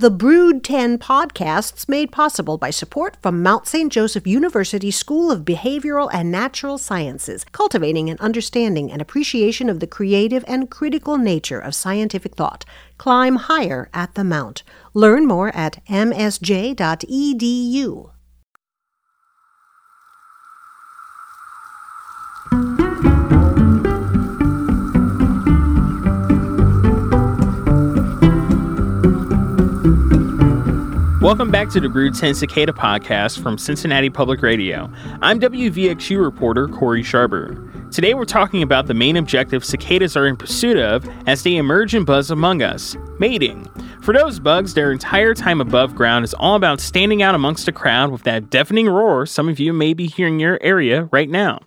The Brood 10 podcasts made possible by support from Mount St. Joseph University School of Behavioral and Natural Sciences, cultivating an understanding and appreciation of the creative and critical nature of scientific thought. Climb higher at the Mount. Learn more at msj.edu. Welcome back to the Brood 10 Cicada podcast from Cincinnati Public Radio. I'm WVXU reporter Corey Sharber. Today we're talking about the main objective cicadas are in pursuit of as they emerge and buzz among us mating. For those bugs, their entire time above ground is all about standing out amongst a crowd with that deafening roar some of you may be hearing in your area right now.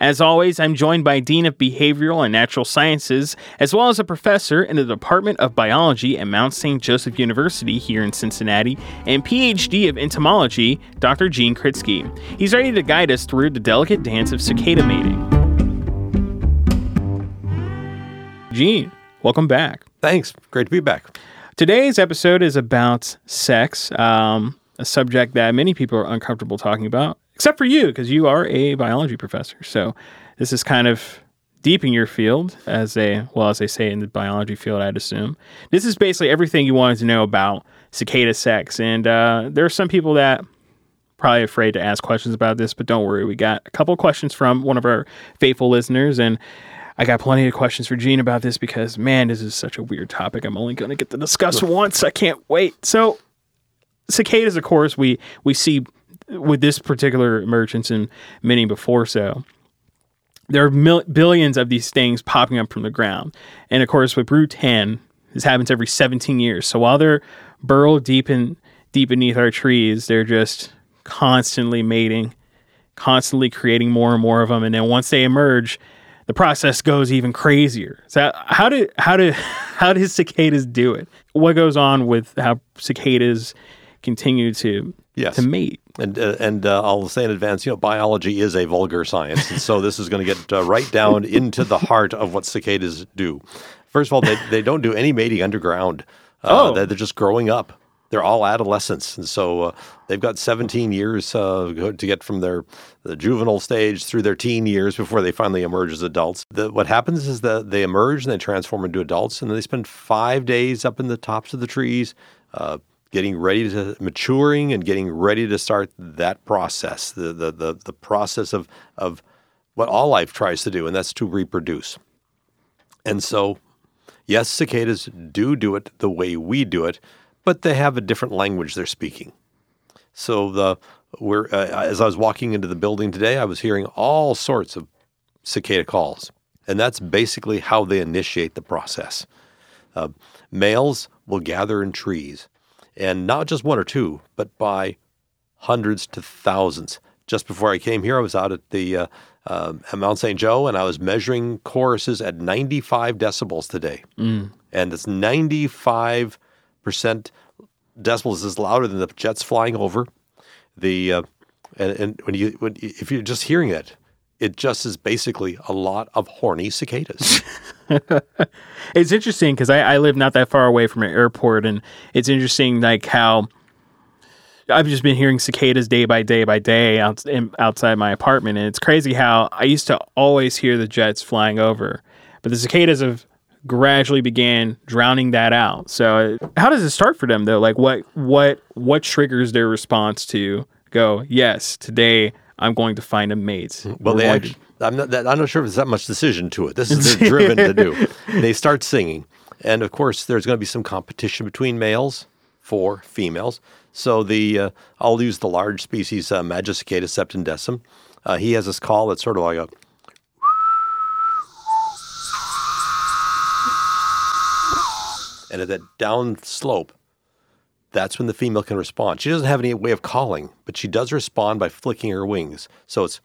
As always, I'm joined by Dean of Behavioral and Natural Sciences, as well as a professor in the Department of Biology at Mount St. Joseph University here in Cincinnati, and PhD of Entomology, Dr. Gene Kritsky. He's ready to guide us through the delicate dance of cicada mating. Gene, welcome back. Thanks. Great to be back. Today's episode is about sex, um, a subject that many people are uncomfortable talking about, except for you, because you are a biology professor. So this is kind of deep in your field, as they well as they say in the biology field, I'd assume. This is basically everything you wanted to know about cicada sex, and uh, there are some people that probably afraid to ask questions about this, but don't worry, we got a couple questions from one of our faithful listeners, and I got plenty of questions for Gene about this because, man, this is such a weird topic. I'm only going to get to discuss once. I can't wait. So, cicadas, of course, we we see with this particular emergence and many before so. There are mil- billions of these things popping up from the ground, and of course, with Brood 10, this happens every 17 years. So while they're burrowed deep in deep beneath our trees, they're just constantly mating, constantly creating more and more of them, and then once they emerge the process goes even crazier. So how do how do how do cicadas do it? What goes on with how cicadas continue to yes. to mate? And uh, and uh, I'll say in advance, you know, biology is a vulgar science, and so this is going to get uh, right down into the heart of what cicadas do. First of all, they they don't do any mating underground. Uh, oh, they're, they're just growing up they're all adolescents, and so uh, they've got 17 years uh, to get from their the juvenile stage through their teen years before they finally emerge as adults. The, what happens is that they emerge and they transform into adults, and they spend five days up in the tops of the trees. Uh, getting ready to maturing and getting ready to start that process, the the the, the process of of what all life tries to do, and that's to reproduce. And so, yes, cicadas do do it the way we do it, but they have a different language they're speaking. So the we're, uh, as I was walking into the building today, I was hearing all sorts of cicada calls, and that's basically how they initiate the process. Uh, males will gather in trees, and not just one or two, but by hundreds to thousands. Just before I came here, I was out at the uh, uh, at Mount St. Joe, and I was measuring choruses at 95 decibels today, mm. and it's 95 percent decibels is louder than the jets flying over. The uh, and, and when you when if you're just hearing it, it just is basically a lot of horny cicadas. it's interesting because I, I live not that far away from an airport, and it's interesting like how I've just been hearing cicadas day by day by day out, in, outside my apartment, and it's crazy how I used to always hear the jets flying over, but the cicadas have gradually began drowning that out. So how does it start for them though? Like what what what triggers their response to go, yes, today I'm going to find a mate. Well, they actually, I'm not I'm not sure if there's that much decision to it. This is they're driven to do. They start singing. And of course, there's going to be some competition between males for females. So the uh, I'll use the large species uh, Magicicada septendecim. Uh, he has this call that's sort of like a and at that down slope, that's when the female can respond. She doesn't have any way of calling, but she does respond by flicking her wings. So it's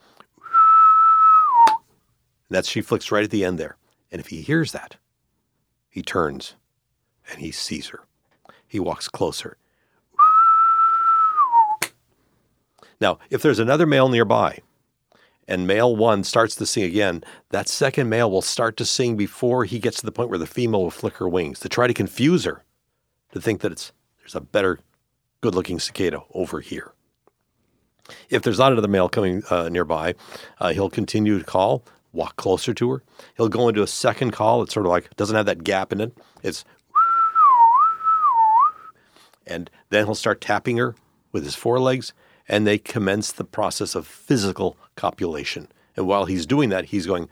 that's she flicks right at the end there. And if he hears that, he turns and he sees her. He walks closer. Now, if there's another male nearby, and male one starts to sing again, that second male will start to sing before he gets to the point where the female will flick her wings to try to confuse her, to think that it's there's a better, good-looking cicada over here. If there's not another male coming uh, nearby, uh, he'll continue to call, walk closer to her. He'll go into a second call. It's sort of like doesn't have that gap in it. It's and then he'll start tapping her with his forelegs, and they commence the process of physical copulation. And while he's doing that, he's going.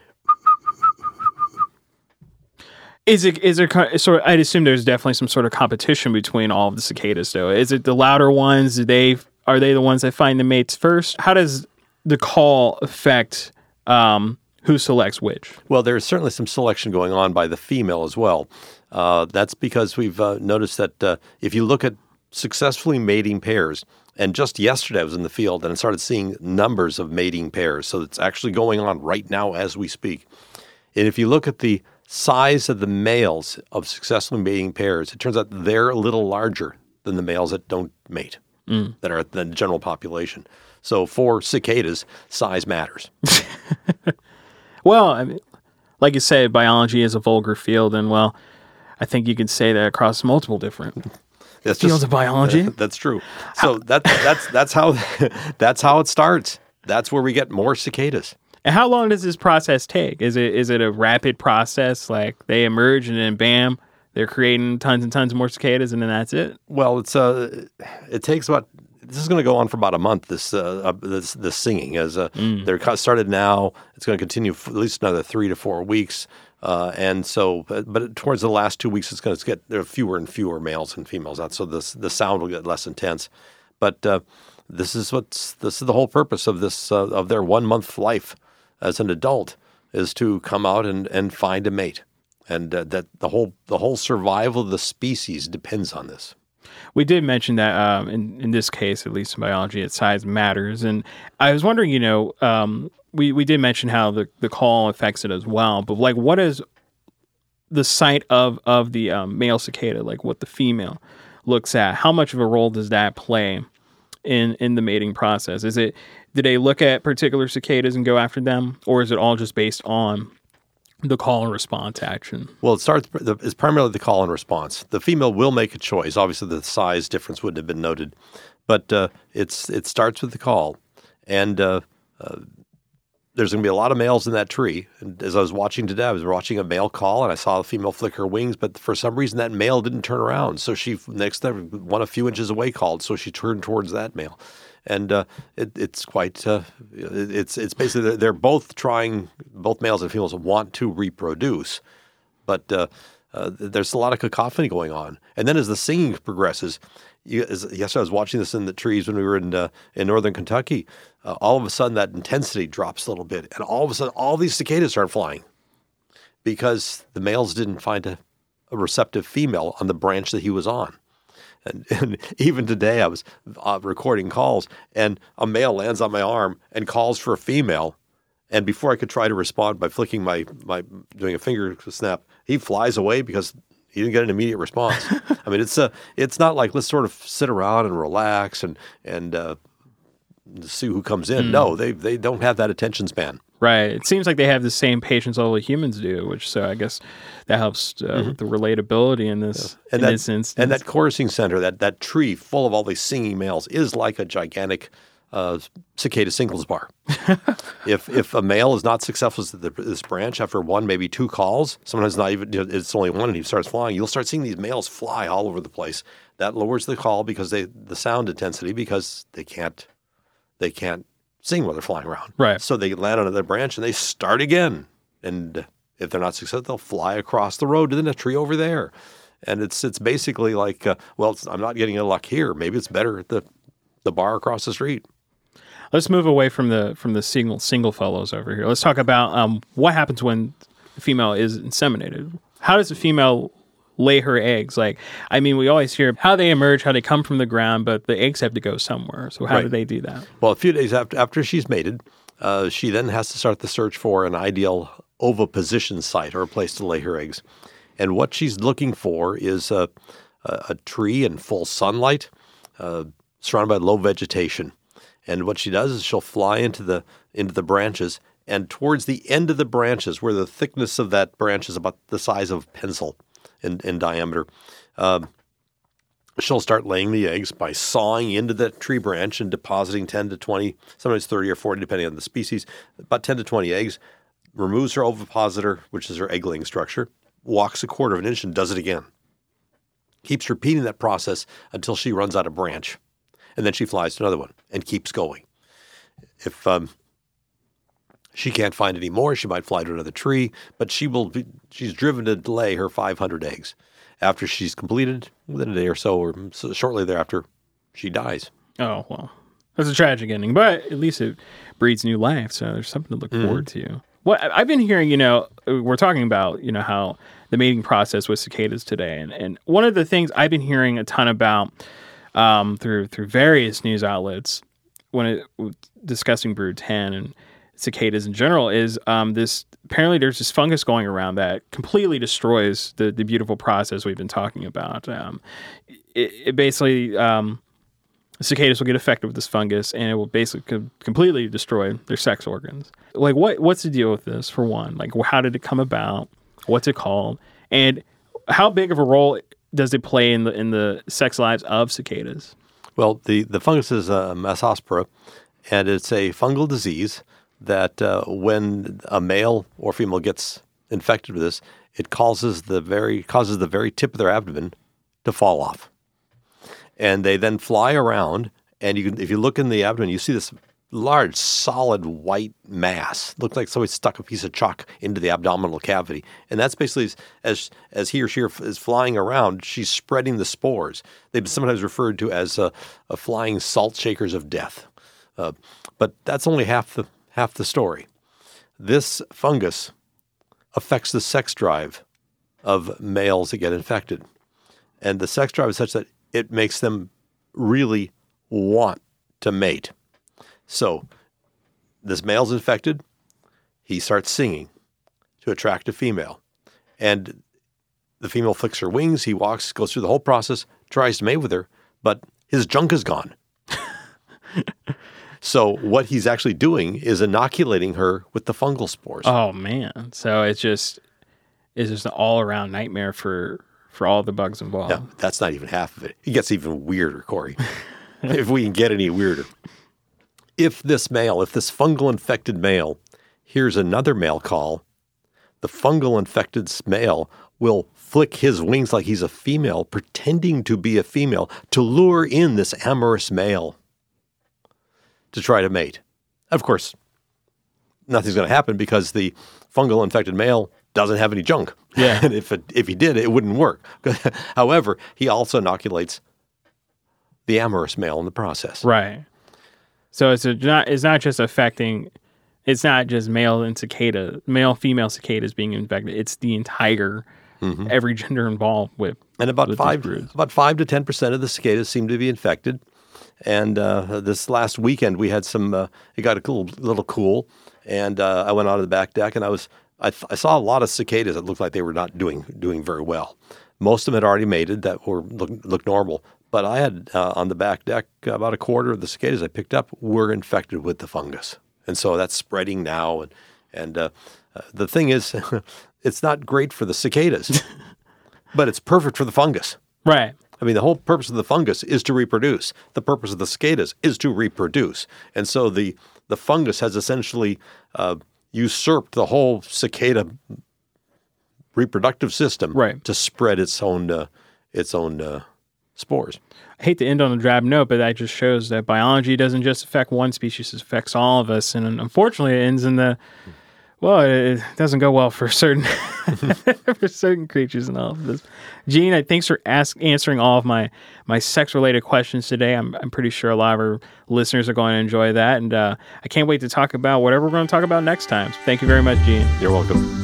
Is it is there? Of, I'd assume there's definitely some sort of competition between all of the cicadas, though. Is it the louder ones? Do they are they the ones that find the mates first? How does the call affect um, who selects which? Well, there's certainly some selection going on by the female as well. Uh, that's because we've uh, noticed that uh, if you look at successfully mating pairs, and just yesterday I was in the field and I started seeing numbers of mating pairs. So it's actually going on right now as we speak. And if you look at the size of the males of successfully mating pairs, it turns out they're a little larger than the males that don't mate, mm. that are the general population. So for cicadas, size matters. well, I mean, like you say, biology is a vulgar field, and well, I think you can say that across multiple different that's fields just, of biology. That's true. So that that's that's how that's how it starts. That's where we get more cicadas. And how long does this process take? Is it is it a rapid process? Like they emerge and then bam, they're creating tons and tons more cicadas, and then that's it. Well, it's uh, it takes about this is going to go on for about a month. This uh, uh this this singing as uh, mm. they're started now. It's going to continue for at least another three to four weeks. Uh, and so, but, but, towards the last two weeks, it's going to get there are fewer and fewer males and females out, so this the sound will get less intense. But uh, this is what's this is the whole purpose of this uh, of their one month life as an adult is to come out and, and find a mate, and uh, that the whole the whole survival of the species depends on this. We did mention that um, in in this case, at least in biology, its size matters, and I was wondering, you know. Um, we, we did mention how the, the call affects it as well, but like what is the sight of of the um, male cicada, like what the female looks at? How much of a role does that play in in the mating process? Is it do they look at particular cicadas and go after them, or is it all just based on the call and response action? Well, it starts. It's primarily the call and response. The female will make a choice. Obviously, the size difference wouldn't have been noted, but uh, it's it starts with the call, and uh, uh, there's going to be a lot of males in that tree. And as I was watching today, I was watching a male call and I saw the female flick her wings, but for some reason that male didn't turn around. So she next time one a few inches away called, so she turned towards that male, and uh, it, it's quite uh, it's it's basically they're, they're, both trying both males and females want to reproduce, but uh, uh there's a lot of cacophony going on, and then as the singing progresses, you, as, yesterday I was watching this in the trees when we were in uh, in northern Kentucky. Uh, all of a sudden, that intensity drops a little bit, and all of a sudden, all these cicadas start flying because the males didn't find a, a receptive female on the branch that he was on. And, and even today, I was uh, recording calls, and a male lands on my arm and calls for a female. And before I could try to respond by flicking my, my doing a finger snap, he flies away because he didn't get an immediate response. I mean, it's a, it's not like let's sort of sit around and relax and and uh, see who comes in. Mm. No, they they don't have that attention span. Right. It seems like they have the same patience all the humans do, which so I guess that helps uh, mm-hmm. with the relatability in this yeah. and in that, this instance. And that chorusing center, that that tree full of all these singing males, is like a gigantic uh, cicada singles bar. if if a male is not successful at this branch after one, maybe two calls, sometimes not even it's only one, and he starts flying. You'll start seeing these males fly all over the place. That lowers the call because they the sound intensity because they can't they can't sing while they're flying around. Right. So they land on another branch and they start again. And if they're not successful, they'll fly across the road to the tree over there. And it's it's basically like, uh, well, I'm not getting a luck here. Maybe it's better at the the bar across the street. Let's move away from the from the single single fellows over here. Let's talk about um, what happens when the female is inseminated. How does a female lay her eggs? Like, I mean, we always hear how they emerge, how they come from the ground, but the eggs have to go somewhere. So how right. do they do that? Well, a few days after after she's mated, uh, she then has to start the search for an ideal oviposition site or a place to lay her eggs. And what she's looking for is a, a, a tree in full sunlight, uh, surrounded by low vegetation. And what she does is she'll fly into the into the branches, and towards the end of the branches, where the thickness of that branch is about the size of a pencil in, in diameter, um, she'll start laying the eggs by sawing into the tree branch and depositing 10 to 20, sometimes 30 or 40, depending on the species, about 10 to 20 eggs, removes her ovipositor, which is her egg laying structure, walks a quarter of an inch and does it again. Keeps repeating that process until she runs out of branch. And then she flies to another one and keeps going. If um, she can't find any more, she might fly to another tree, but she will be, she's driven to lay her 500 eggs after she's completed within a day or so, or shortly thereafter, she dies. Oh well, that's a tragic ending, but at least it breeds new life. So there's something to look Mm-hmm. forward to. What I've been hearing, you know, we're talking about, you know, how the mating process with cicadas today, and and one of the things I've been hearing a ton about um, through through various news outlets when it discussing brood ten and cicadas in general is um, this apparently there's this fungus going around that completely destroys the the beautiful process we've been talking about. Um, it, it basically um, cicadas will get affected with this fungus and it will basically co- completely destroy their sex organs. Like what what's the deal with this for one? Like how did it come about? What's it called? And how big of a role does it play in the in the sex lives of cicadas? Well, the, the fungus is uh, Massospora, and it's a fungal disease that uh, when a male or female gets infected with this, it causes the very causes the very tip of their abdomen to fall off, and they then fly around. And you can, if you look in the abdomen, you see this large, solid white mass. Looks like somebody stuck a piece of chalk into the abdominal cavity, and that's basically as as, as he or she is flying around, she's spreading the spores. They've been sometimes referred to as uh, a flying salt shakers of death, uh, but that's only half the half the story. This fungus affects the sex drive of males that get infected, and the sex drive is such that it makes them really want to mate. So, this male's infected. He starts singing to attract a female. And the female flicks her wings. He walks, goes through the whole process, tries to mate with her, but his junk is gone. so, what he's actually doing is inoculating her with the fungal spores. Oh man. So it's just it's just an all around nightmare for for all the bugs involved. No, that's not even half of it. It gets even weirder, Corey. if we can get any weirder. If this male, if this fungal infected male hears another male call, the fungal infected male will flick his wings like he's a female, pretending to be a female to lure in this amorous male to try to mate. Of course, nothing's going to happen because the fungal infected male doesn't have any junk. Yeah. and if it, if he did, it wouldn't work. However, he also inoculates the amorous male in the process. Right. So it's a, not it's not just affecting it's not just male and cicada male female cicadas being infected. It's the entire every gender involved with And about with five about five to ten percent of the cicadas seem to be infected. And uh, this last weekend, we had some. Uh, it got a little, little cool, and uh, I went onto the back deck, and I was I, th- I saw a lot of cicadas that looked like they were not doing doing very well. Most of them had already mated that were look, look normal, but I had uh, on the back deck about a quarter of the cicadas I picked up were infected with the fungus, and so that's spreading now. And and uh, uh, the thing is, it's not great for the cicadas, but it's perfect for the fungus. Right. I mean, the whole purpose of the fungus is to reproduce. The purpose of the cicadas is to reproduce, and so the the fungus has essentially uh, usurped the whole cicada reproductive system Right. to spread its own uh, its own uh, spores. I hate to end on a drab note, but that just shows that biology doesn't just affect one species; it affects all of us. And unfortunately, it ends in the well, it doesn't go well for certain for certain creatures and all of this. Gene, I- thanks for ask, answering all of my my sex related questions today. I'm I'm pretty sure a lot of our listeners are going to enjoy that, and uh, I can't wait to talk about whatever we're going to talk about next time. So thank you very much, Gene. You're welcome.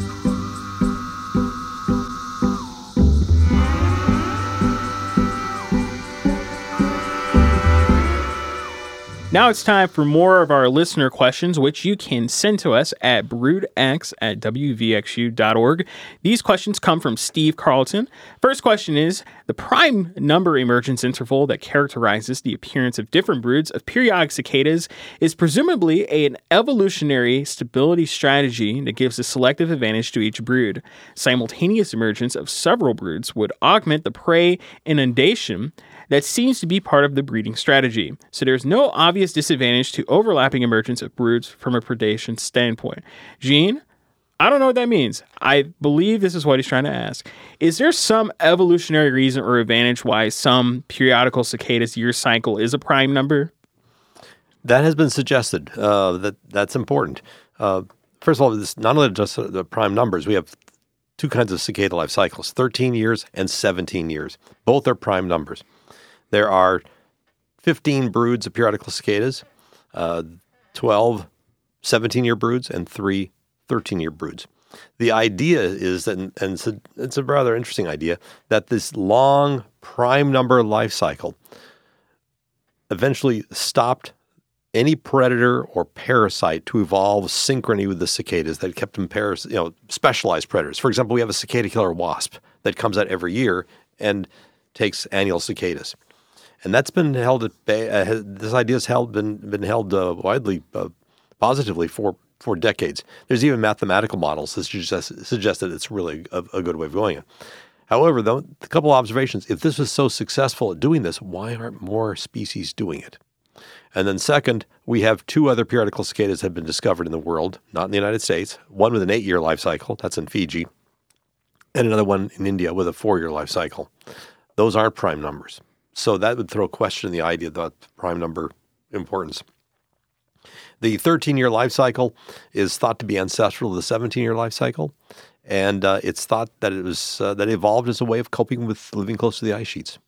Now it's time for more of our listener questions, which you can send to us at broodx at wvxu.org. These questions come from Steve Carlton. First question is The prime number emergence interval that characterizes the appearance of different broods of periodic cicadas is presumably an evolutionary stability strategy that gives a selective advantage to each brood. Simultaneous emergence of several broods would augment the prey inundation that seems to be part of the breeding strategy. So there's no obvious disadvantage to overlapping emergence of broods from a predation standpoint. Gene, I don't know what that means. I believe this is what he's trying to ask. Is there some evolutionary reason or advantage why some periodical cicadas year cycle is a prime number? That has been suggested. Uh, that that's important. Uh, first of all, this not only just the prime numbers. We have two kinds of cicada life cycles: 13 years and 17 years. Both are prime numbers. There are 15 broods of periodical cicadas, uh, 12 17-year broods, and three 13 year broods. The idea is that, and it's a, it's a rather interesting idea, that this long prime number life cycle eventually stopped any predator or parasite to evolve synchrony with the cicadas that kept them paras- you know, specialized predators. For example, we have a cicada killer wasp that comes out every year and takes annual cicadas. And that's been held at bay. Uh, this idea has held, been, been held uh, widely uh, positively for for decades. There's even mathematical models that suggest, suggest that it's really a, a good way of going. However, though, a couple observations. If this was so successful at doing this, why aren't more species doing it? And then second, we have two other periodical cicadas that have been discovered in the world, not in the United States. One with an eight-year life cycle, that's in Fiji, and another one in India with a four-year life cycle. Those aren't prime numbers. So that would throw a question in the idea of prime number importance. The 13 year life cycle is thought to be ancestral to the 17 year life cycle. And uh, it's thought that it was uh, that it evolved as a way of coping with living close to the ice sheets.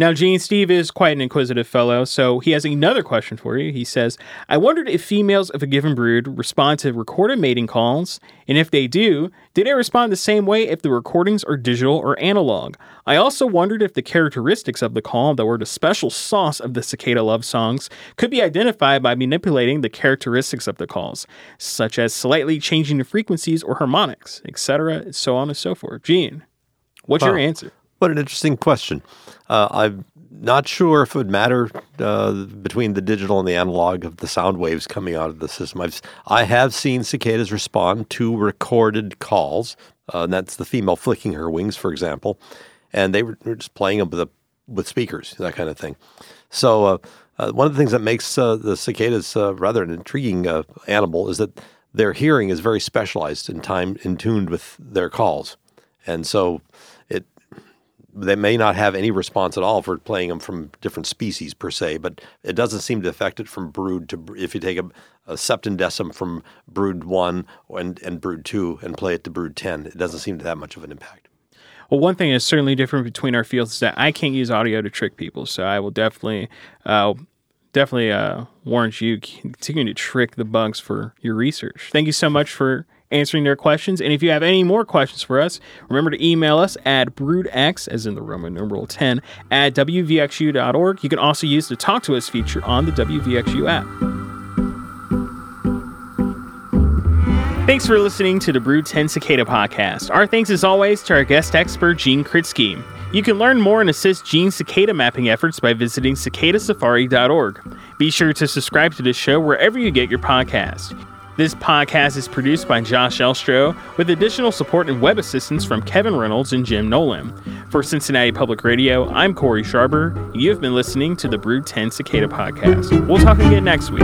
Now, Gene Steve is quite an inquisitive fellow, so he has another question for you. He says, I wondered if females of a given brood respond to recorded mating calls, and if they do, do they respond the same way if the recordings are digital or analog? I also wondered if the characteristics of the call that were the special sauce of the cicada love songs could be identified by manipulating the characteristics of the calls, such as slightly changing the frequencies or harmonics, etc., so on and so forth. Gene, what's your answer? What an interesting question. Uh, I'm not sure if it would matter uh, between the digital and the analog of the sound waves coming out of the system. I've I have seen cicadas respond to recorded calls. Uh, and that's the female flicking her wings, for example, and they were, were just playing them with with speakers, that kind of thing. So uh, uh, one of the things that makes uh, the cicadas rather an intriguing animal is that their hearing is very specialized and time in tuned with their calls, and so they may not have any response at all for playing them from different species per se, but it doesn't seem to affect it from brood to if you take a, a from brood one and, and brood two and play it to brood 10, it doesn't seem to have much of an impact. Well, one thing is certainly different between our fields is that I can't use audio to trick people, so I will definitely, uh, definitely uh, warrant you continuing to trick the bugs for your research. Thank you so much for answering their questions. And if you have any more questions for us, remember to email us at broodx, as in the Roman numeral 10, at wvxu.org. You can also use the Talk to Us feature on the WVXU app. Thanks for listening to the Brood 10 Cicada podcast. Our thanks, as always, to our guest expert, Gene Kritsky. You can learn more and assist Gene's cicada mapping efforts by visiting cicadasafari.org. Be sure to subscribe to this show wherever you get your podcast. This podcast is produced by Josh Elstro with additional support and web assistance from Kevin Reynolds and Jim Nolan. For Cincinnati Public Radio, I'm Corey Sharber. You have been listening to the Brood 10 Cicada Podcast. We'll talk again next week.